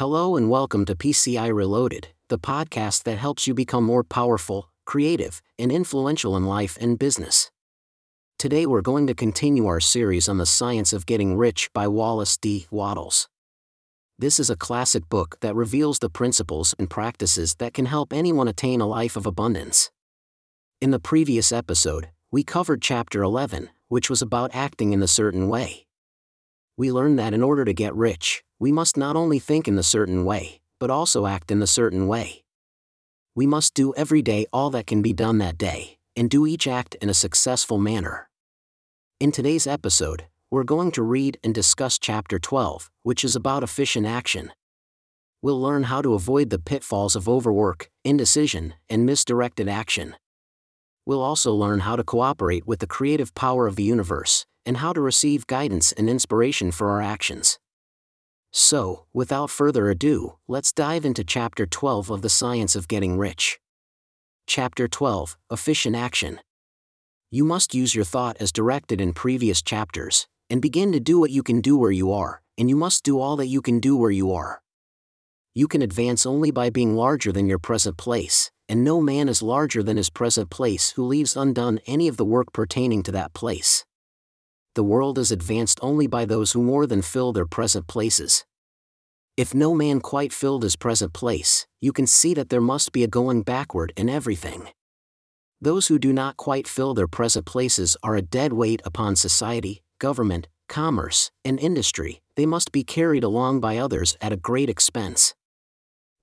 Hello and welcome to PCI Reloaded, the podcast that helps you become more powerful, creative, and influential in life and business. Today we're going to continue our series on the science of getting rich by Wallace D. Wattles. This is a classic book that reveals the principles and practices that can help anyone attain a life of abundance. In the previous episode, we covered chapter 11, which was about acting in a certain way. We learn that in order to get rich, we must not only think in the certain way, but also act in the certain way. We must do every day all that can be done that day, and do each act in a successful manner. In today's episode, we're going to read and discuss Chapter 12, which is about efficient action. We'll learn how to avoid the pitfalls of overwork, indecision, and misdirected action. We'll also learn how to cooperate with the creative power of the universe, and how to receive guidance and inspiration for our actions. So, without further ado, let's dive into Chapter 12 of The Science of Getting Rich. Chapter 12 Efficient Action. You must use your thought as directed in previous chapters, and begin to do what you can do where you are, and you must do all that you can do where you are. You can advance only by being larger than your present place, and no man is larger than his present place who leaves undone any of the work pertaining to that place the world is advanced only by those who more than fill their present places. If no man quite filled his present place, you can see that there must be a going backward in everything. Those who do not quite fill their present places are a dead weight upon society, government, commerce, and industry, they must be carried along by others at a great expense.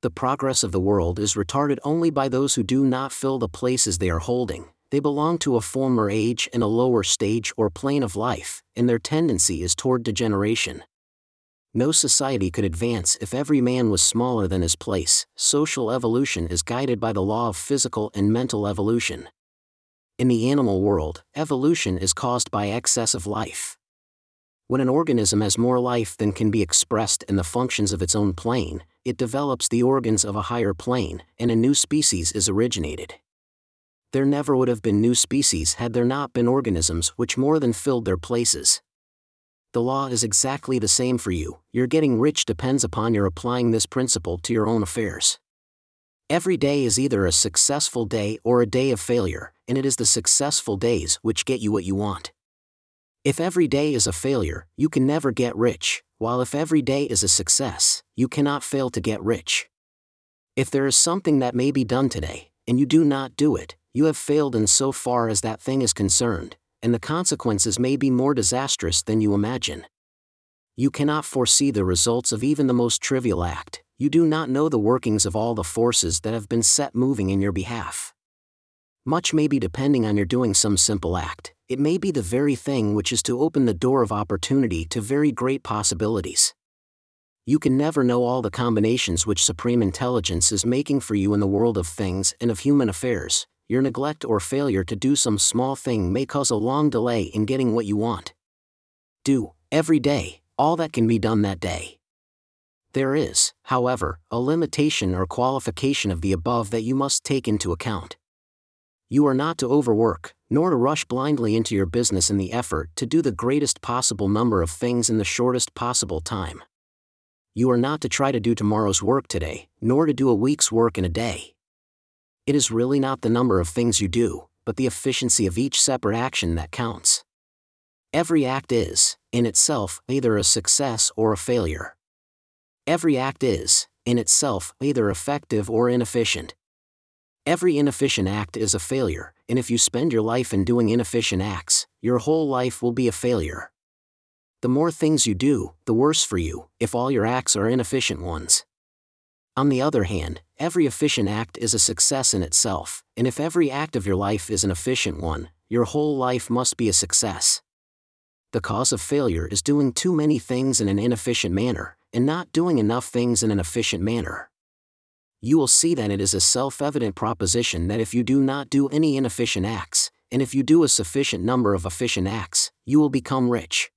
The progress of the world is retarded only by those who do not fill the places they are holding they belong to a former age and a lower stage or plane of life, and their tendency is toward degeneration. No society could advance if every man was smaller than his place. Social evolution is guided by the law of physical and mental evolution. In the animal world, evolution is caused by excess of life. When an organism has more life than can be expressed in the functions of its own plane, it develops the organs of a higher plane, and a new species is originated there never would have been new species had there not been organisms which more than filled their places. The law is exactly the same for you, your getting rich depends upon your applying this principle to your own affairs. Every day is either a successful day or a day of failure, and it is the successful days which get you what you want. If every day is a failure, you can never get rich, while if every day is a success, you cannot fail to get rich. If there is something that may be done today, and you do not do it, you have failed in so far as that thing is concerned, and the consequences may be more disastrous than you imagine. You cannot foresee the results of even the most trivial act, you do not know the workings of all the forces that have been set moving in your behalf. Much may be depending on your doing some simple act, it may be the very thing which is to open the door of opportunity to very great possibilities. You can never know all the combinations which Supreme Intelligence is making for you in the world of things and of human affairs, your neglect or failure to do some small thing may cause a long delay in getting what you want. Do, every day, all that can be done that day. There is, however, a limitation or qualification of the above that you must take into account. You are not to overwork, nor to rush blindly into your business in the effort to do the greatest possible number of things in the shortest possible time. You are not to try to do tomorrow's work today, nor to do a week's work in a day it is really not the number of things you do, but the efficiency of each separate action that counts. Every act is, in itself, either a success or a failure. Every act is, in itself, either effective or inefficient. Every inefficient act is a failure, and if you spend your life in doing inefficient acts, your whole life will be a failure. The more things you do, the worse for you, if all your acts are inefficient ones. On the other hand, every efficient act is a success in itself, and if every act of your life is an efficient one, your whole life must be a success. The cause of failure is doing too many things in an inefficient manner, and not doing enough things in an efficient manner. You will see that it is a self evident proposition that if you do not do any inefficient acts, and if you do a sufficient number of efficient acts, you will become rich.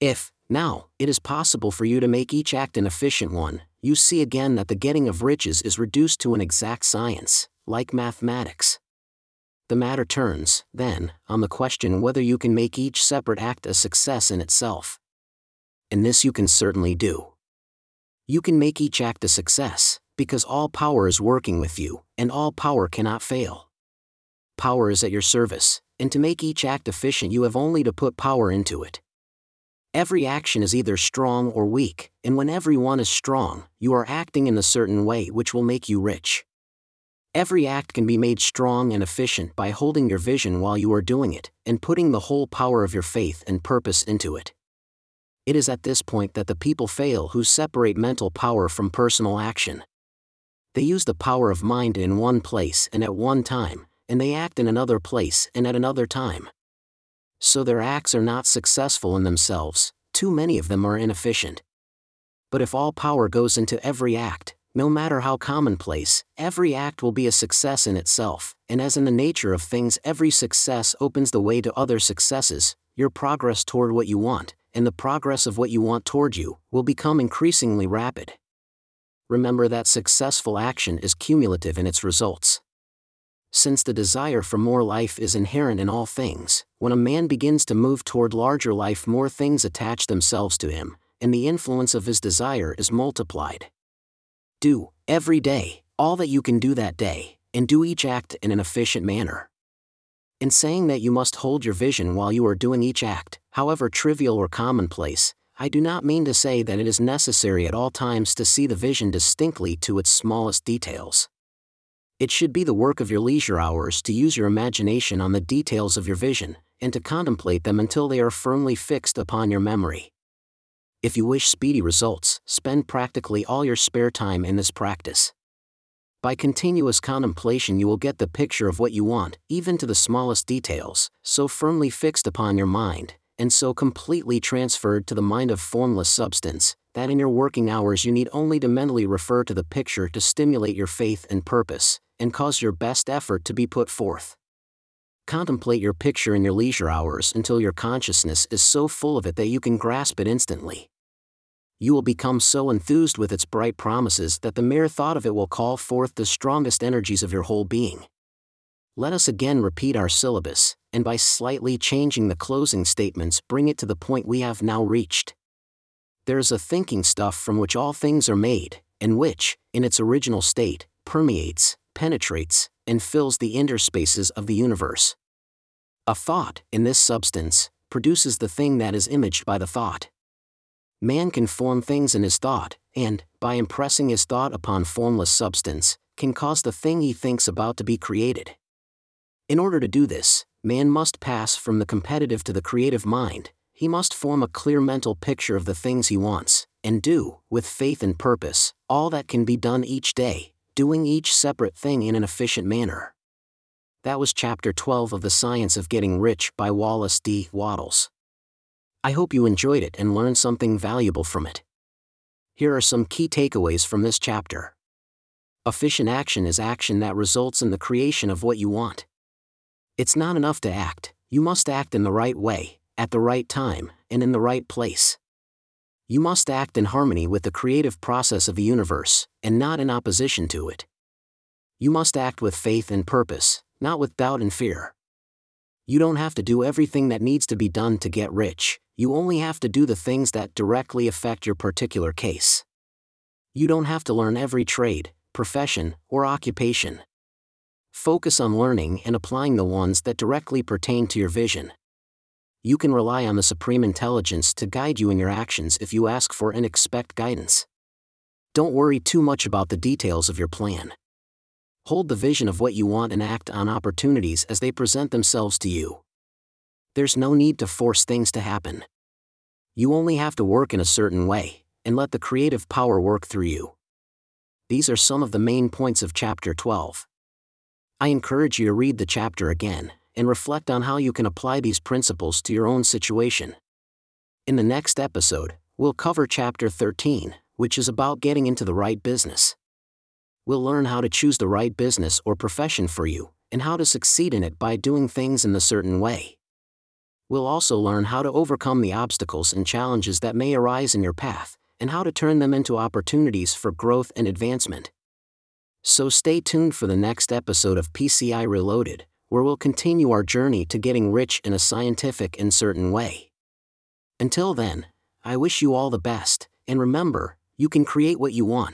If, now, it is possible for you to make each act an efficient one, you see again that the getting of riches is reduced to an exact science, like mathematics. The matter turns, then, on the question whether you can make each separate act a success in itself. And this you can certainly do. You can make each act a success, because all power is working with you, and all power cannot fail. Power is at your service, and to make each act efficient, you have only to put power into it. Every action is either strong or weak, and when every one is strong, you are acting in a certain way which will make you rich. Every act can be made strong and efficient by holding your vision while you are doing it, and putting the whole power of your faith and purpose into it. It is at this point that the people fail who separate mental power from personal action. They use the power of mind in one place and at one time, and they act in another place and at another time so their acts are not successful in themselves, too many of them are inefficient. But if all power goes into every act, no matter how commonplace, every act will be a success in itself, and as in the nature of things, every success opens the way to other successes, your progress toward what you want, and the progress of what you want toward you, will become increasingly rapid. Remember that successful action is cumulative in its results since the desire for more life is inherent in all things, when a man begins to move toward larger life, more things attach themselves to him, and the influence of his desire is multiplied. Do, every day, all that you can do that day, and do each act in an efficient manner. In saying that you must hold your vision while you are doing each act, however trivial or commonplace, I do not mean to say that it is necessary at all times to see the vision distinctly to its smallest details. It should be the work of your leisure hours to use your imagination on the details of your vision, and to contemplate them until they are firmly fixed upon your memory. If you wish speedy results, spend practically all your spare time in this practice. By continuous contemplation, you will get the picture of what you want, even to the smallest details, so firmly fixed upon your mind, and so completely transferred to the mind of formless substance, that in your working hours you need only to mentally refer to the picture to stimulate your faith and purpose, and cause your best effort to be put forth. Contemplate your picture in your leisure hours until your consciousness is so full of it that you can grasp it instantly. You will become so enthused with its bright promises that the mere thought of it will call forth the strongest energies of your whole being. Let us again repeat our syllabus, and by slightly changing the closing statements, bring it to the point we have now reached. There is a thinking stuff from which all things are made, and which, in its original state, permeates, penetrates, and fills the interspaces of the universe. A thought, in this substance, produces the thing that is imaged by the thought. Man can form things in his thought, and, by impressing his thought upon formless substance, can cause the thing he thinks about to be created. In order to do this, man must pass from the competitive to the creative mind, he must form a clear mental picture of the things he wants, and do, with faith and purpose, all that can be done each day, doing each separate thing in an efficient manner. That was Chapter 12 of The Science of Getting Rich by Wallace D. Wattles. I hope you enjoyed it and learned something valuable from it. Here are some key takeaways from this chapter. Efficient action is action that results in the creation of what you want. It's not enough to act, you must act in the right way, at the right time, and in the right place you must act in harmony with the creative process of the universe, and not in opposition to it. You must act with faith and purpose, not with doubt and fear. You don't have to do everything that needs to be done to get rich, you only have to do the things that directly affect your particular case. You don't have to learn every trade, profession, or occupation. Focus on learning and applying the ones that directly pertain to your vision you can rely on the Supreme Intelligence to guide you in your actions if you ask for and expect guidance. Don't worry too much about the details of your plan. Hold the vision of what you want and act on opportunities as they present themselves to you. There's no need to force things to happen. You only have to work in a certain way, and let the creative power work through you. These are some of the main points of Chapter 12. I encourage you to read the chapter again, and reflect on how you can apply these principles to your own situation. In the next episode, we'll cover Chapter 13, which is about getting into the right business. We'll learn how to choose the right business or profession for you, and how to succeed in it by doing things in a certain way. We'll also learn how to overcome the obstacles and challenges that may arise in your path, and how to turn them into opportunities for growth and advancement. So stay tuned for the next episode of PCI Reloaded, where we'll continue our journey to getting rich in a scientific and certain way. Until then, I wish you all the best, and remember, you can create what you want